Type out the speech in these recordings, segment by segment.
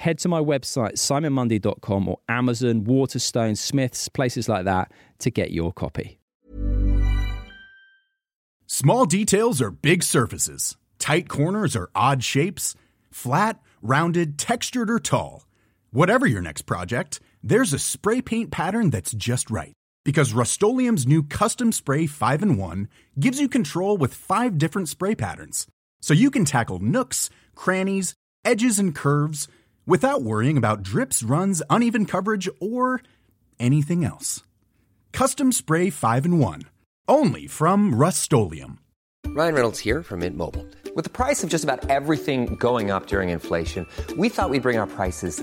head to my website, simonmundie.com or Amazon, Waterstone, Smiths, places like that to get your copy. Small details are big surfaces, tight corners are odd shapes, flat, rounded, textured, or tall. Whatever your next project, there's a spray paint pattern that's just right. Because Rust new Custom Spray 5 in 1 gives you control with five different spray patterns. So you can tackle nooks, crannies, edges, and curves without worrying about drips, runs, uneven coverage, or anything else. Custom Spray 5 and 1. Only from Rust Ryan Reynolds here from Mint Mobile. With the price of just about everything going up during inflation, we thought we'd bring our prices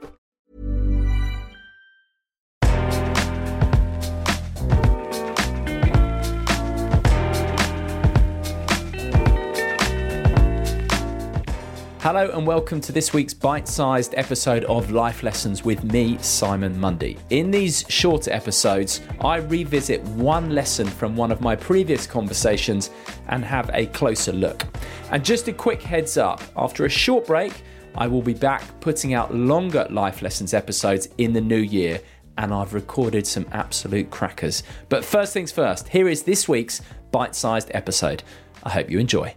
Hello and welcome to this week's bite sized episode of Life Lessons with me, Simon Mundie. In these shorter episodes, I revisit one lesson from one of my previous conversations and have a closer look. And just a quick heads up after a short break, I will be back putting out longer Life Lessons episodes in the new year, and I've recorded some absolute crackers. But first things first, here is this week's bite sized episode. I hope you enjoy.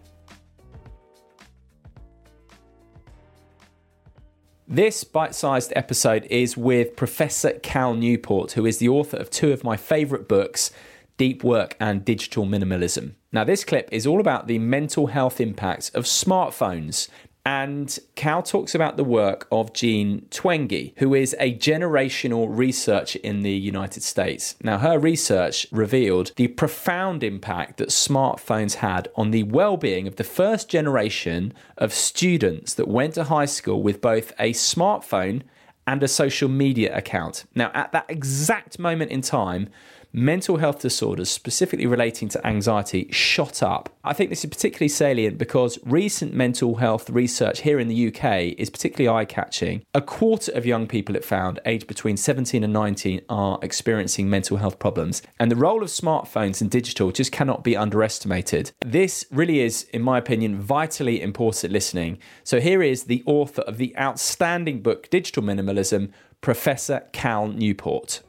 This bite sized episode is with Professor Cal Newport, who is the author of two of my favourite books, Deep Work and Digital Minimalism. Now, this clip is all about the mental health impacts of smartphones and Cal talks about the work of Jean Twenge, who is a generational researcher in the United States. Now, her research revealed the profound impact that smartphones had on the well being of the first generation of students that went to high school with both a smartphone and a social media account. Now, at that exact moment in time, mental health disorders, specifically relating to anxiety, shot up. I think this is particularly salient because recent mental health research here in the UK is particularly eye catching. A quarter of young people, it found, aged between 17 and 19, are experiencing mental health problems. And the role of smartphones and digital just cannot be underestimated. This really is, in my opinion, vitally important listening. So here is the author of the outstanding book, Digital Minimalism, Professor Cal Newport.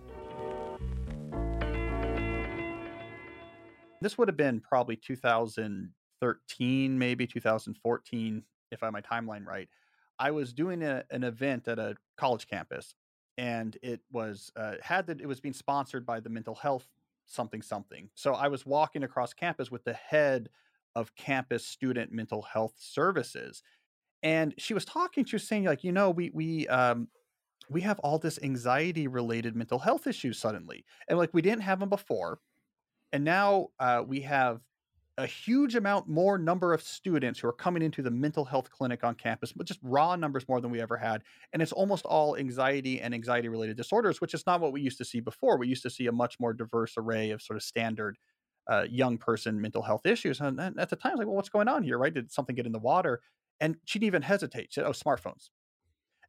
This would have been probably 2013, maybe 2014, if I my timeline right. I was doing a, an event at a college campus, and it was uh, had that it was being sponsored by the mental health something something. So I was walking across campus with the head of campus student mental health services, and she was talking. She was saying like, you know, we we um, we have all this anxiety related mental health issues suddenly, and like we didn't have them before and now uh, we have a huge amount more number of students who are coming into the mental health clinic on campus, but just raw numbers more than we ever had. And it's almost all anxiety and anxiety related disorders, which is not what we used to see before. We used to see a much more diverse array of sort of standard uh, young person mental health issues. And, and at the time, I was like, well, what's going on here, right? Did something get in the water? And she didn't even hesitate. She said, oh, smartphones.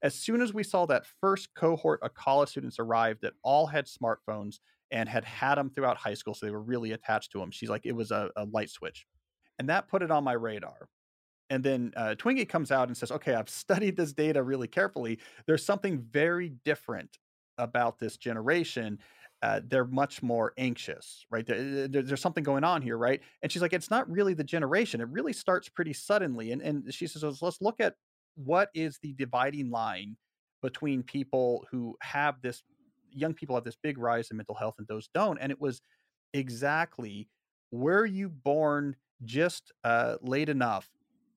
As soon as we saw that first cohort of college students arrive that all had smartphones, and had had them throughout high school. So they were really attached to them. She's like, it was a, a light switch. And that put it on my radar. And then uh, Twenge comes out and says, okay, I've studied this data really carefully. There's something very different about this generation. Uh, they're much more anxious, right? There, there's something going on here, right? And she's like, it's not really the generation. It really starts pretty suddenly. And, and she says, let's look at what is the dividing line between people who have this young people have this big rise in mental health and those don't. And it was exactly were you born just uh, late enough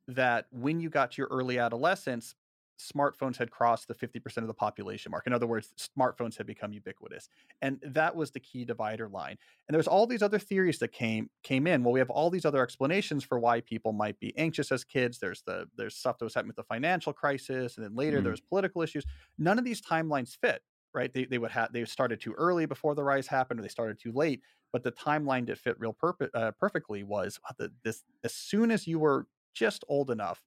that when you got to your early adolescence, smartphones had crossed the 50% of the population mark. In other words, smartphones had become ubiquitous. And that was the key divider line. And there's all these other theories that came came in. Well, we have all these other explanations for why people might be anxious as kids. There's the there's stuff that was happening with the financial crisis, and then later mm. there's political issues. None of these timelines fit, right? They, they would have they started too early before the rise happened, or they started too late. But the timeline that fit real perp- uh, perfectly was the, this as soon as you were just old enough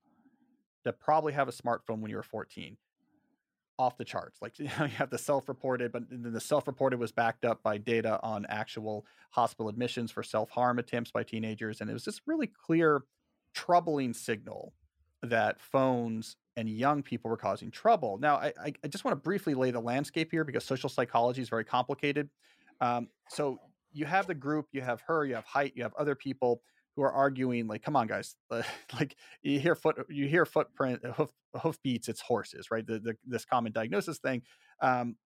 to probably have a smartphone when you were 14 off the charts like you know you have the self-reported but then the self-reported was backed up by data on actual hospital admissions for self-harm attempts by teenagers and it was this really clear troubling signal that phones and young people were causing trouble. Now i, I just want to briefly lay the landscape here because social psychology is very complicated. Um, so you have the group you have her you have Haidt, you have other people who are arguing like come on guys like you hear foot you hear footprint uh, hoof, hoof beats it's horses right? The, the this common diagnosis thing. Um,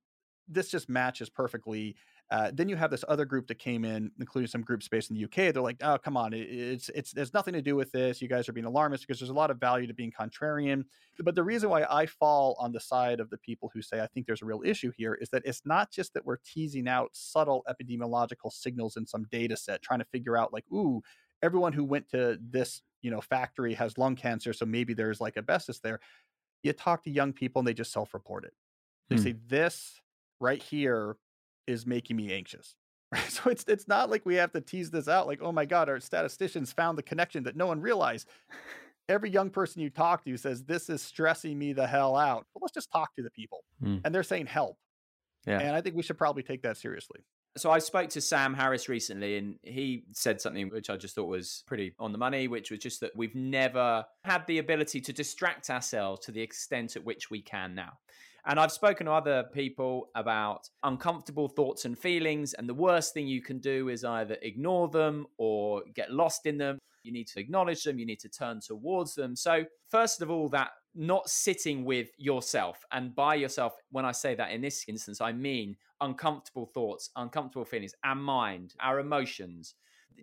this just matches perfectly uh, then you have this other group that came in, including some groups based in the UK. They're like, "Oh, come on, it, it's it's there's nothing to do with this. You guys are being alarmist because there's a lot of value to being contrarian." But the reason why I fall on the side of the people who say I think there's a real issue here is that it's not just that we're teasing out subtle epidemiological signals in some data set, trying to figure out like, "Ooh, everyone who went to this you know factory has lung cancer so maybe there's like asbestos there you talk to young people and they just self-report it they hmm. say this right here is making me anxious right so it's it's not like we have to tease this out like oh my god our statisticians found the connection that no one realized every young person you talk to says this is stressing me the hell out well let's just talk to the people hmm. and they're saying help yeah. and i think we should probably take that seriously so I spoke to Sam Harris recently, and he said something which I just thought was pretty on the money, which was just that we've never had the ability to distract ourselves to the extent at which we can now. And I've spoken to other people about uncomfortable thoughts and feelings, and the worst thing you can do is either ignore them or get lost in them. You need to acknowledge them, you need to turn towards them. So, first of all, that not sitting with yourself and by yourself. When I say that in this instance, I mean uncomfortable thoughts, uncomfortable feelings, our mind, our emotions.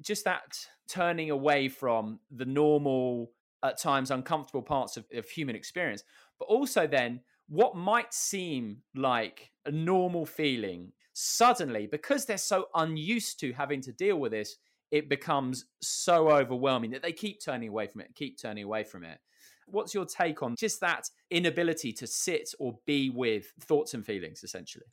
Just that turning away from the normal, at times uncomfortable parts of, of human experience, but also then what might seem like a normal feeling suddenly, because they're so unused to having to deal with this, it becomes so overwhelming that they keep turning away from it, keep turning away from it. What's your take on just that inability to sit or be with thoughts and feelings, essentially?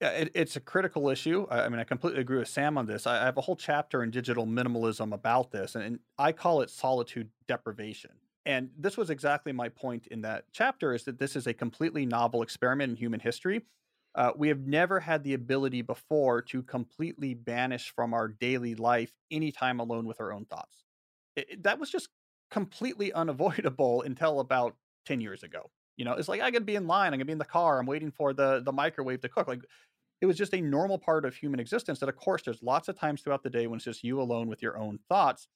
Yeah, it, it's a critical issue. I, I, mean, I completely agree with Sam on this. I, I, have a whole chapter in digital minimalism about this, and, and I call it solitude deprivation. And this was exactly my point in that chapter: is that this is a completely novel experiment in human history. Uh, we have never had the ability before to completely banish from our daily life any time alone with our own thoughts. It, it, that was just completely unavoidable until about 10 years ago. You know, it's like I could be in line, I'm gonna be in the car, I'm waiting for the the microwave to cook. Like it was just a normal part of human existence that of course there's lots of times throughout the day when it's just you alone with your own thoughts.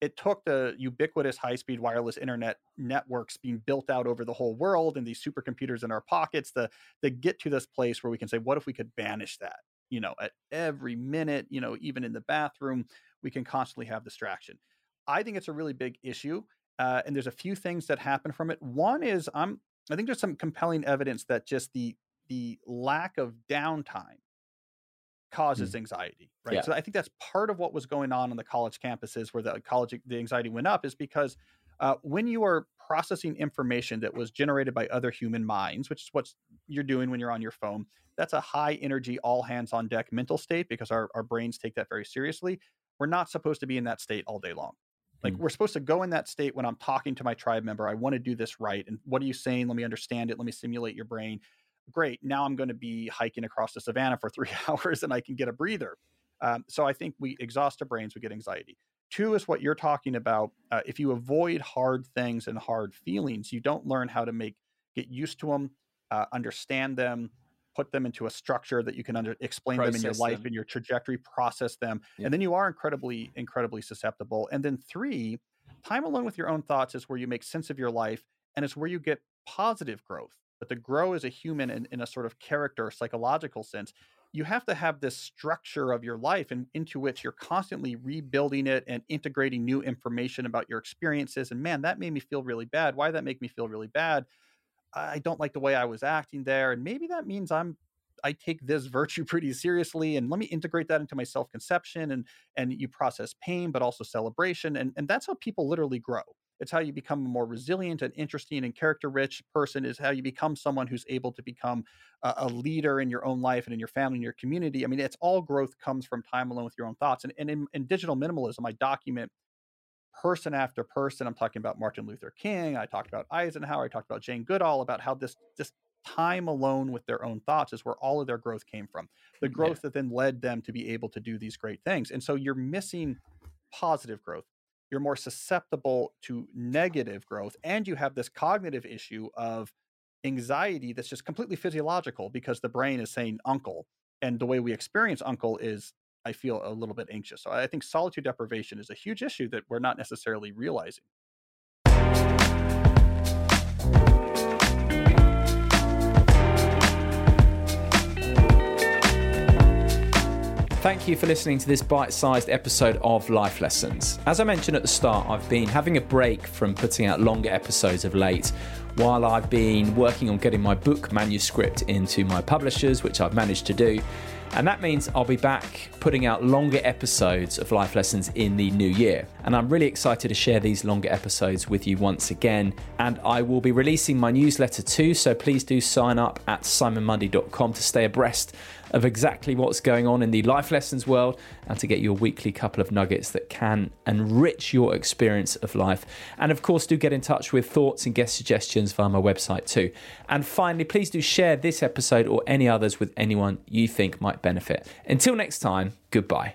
It took the ubiquitous high-speed wireless internet networks being built out over the whole world and these supercomputers in our pockets to, to get to this place where we can say, what if we could banish that? You know, at every minute, you know, even in the bathroom, we can constantly have distraction. I think it's a really big issue. Uh, and there's a few things that happen from it. One is I'm I think there's some compelling evidence that just the the lack of downtime causes mm. anxiety, right? Yeah. So I think that's part of what was going on on the college campuses where the college the anxiety went up is because uh, when you are processing information that was generated by other human minds, which is what you're doing when you're on your phone, that's a high energy, all hands on deck mental state because our, our brains take that very seriously. We're not supposed to be in that state all day long. Like mm. we're supposed to go in that state when I'm talking to my tribe member. I want to do this right. And what are you saying? Let me understand it. Let me simulate your brain. Great. Now I'm going to be hiking across the savannah for three hours and I can get a breather. Um, so I think we exhaust our brains, we get anxiety. Two is what you're talking about. Uh, if you avoid hard things and hard feelings, you don't learn how to make get used to them, uh, understand them, put them into a structure that you can under, explain process them in your life them. and your trajectory, process them, and then you are incredibly, incredibly susceptible. And then three, time alone with your own thoughts is where you make sense of your life, and it's where you get positive growth. But to grow as a human in, in a sort of character, psychological sense, you have to have this structure of your life and into which you're constantly rebuilding it and integrating new information about your experiences and man that made me feel really bad. Why did that make me feel really bad? I don't like the way i was acting there and maybe that means i'm i take this virtue pretty seriously and let me integrate that into my self-conception and and you process pain but also celebration and and that's how people literally grow it's how you become a more resilient and interesting and character rich person is how you become someone who's able to become a, a, leader in your own life and in your family and your community. I mean it's all growth comes from time alone with your own thoughts. And, and in, in digital minimalism i document person after person. I'm talking about martin luther king i talked about eisenhower i talked about jane goodall about how this this time alone with their own thoughts is where all of their growth came from. The growth yeah. that then led them to be able to do these great things. And so you're missing positive growth you're more susceptible to negative growth and you have this cognitive issue of anxiety that's just completely physiological because the brain is saying uncle and the way we experience uncle is i feel a little bit anxious. So i think solitude deprivation is a huge issue that we're not necessarily realizing Thank you for listening to this bite sized episode of Life Lessons. As I mentioned at the start, I've been having a break from putting out longer episodes of late while I've been working on getting my book manuscript into my publishers, which I've managed to do. And that means I'll be back putting out longer episodes of Life Lessons in the new year. And I'm really excited to share these longer episodes with you once again. And I will be releasing my newsletter too, so please do sign up at simonmundie.com to stay abreast of exactly what's going on in the life lessons world and to get your weekly couple of nuggets that can enrich your experience of life. And of course, do get in touch with thoughts and guest suggestions via my website too. And finally, please do share this episode or any others with anyone you think might benefit. Until next time, goodbye.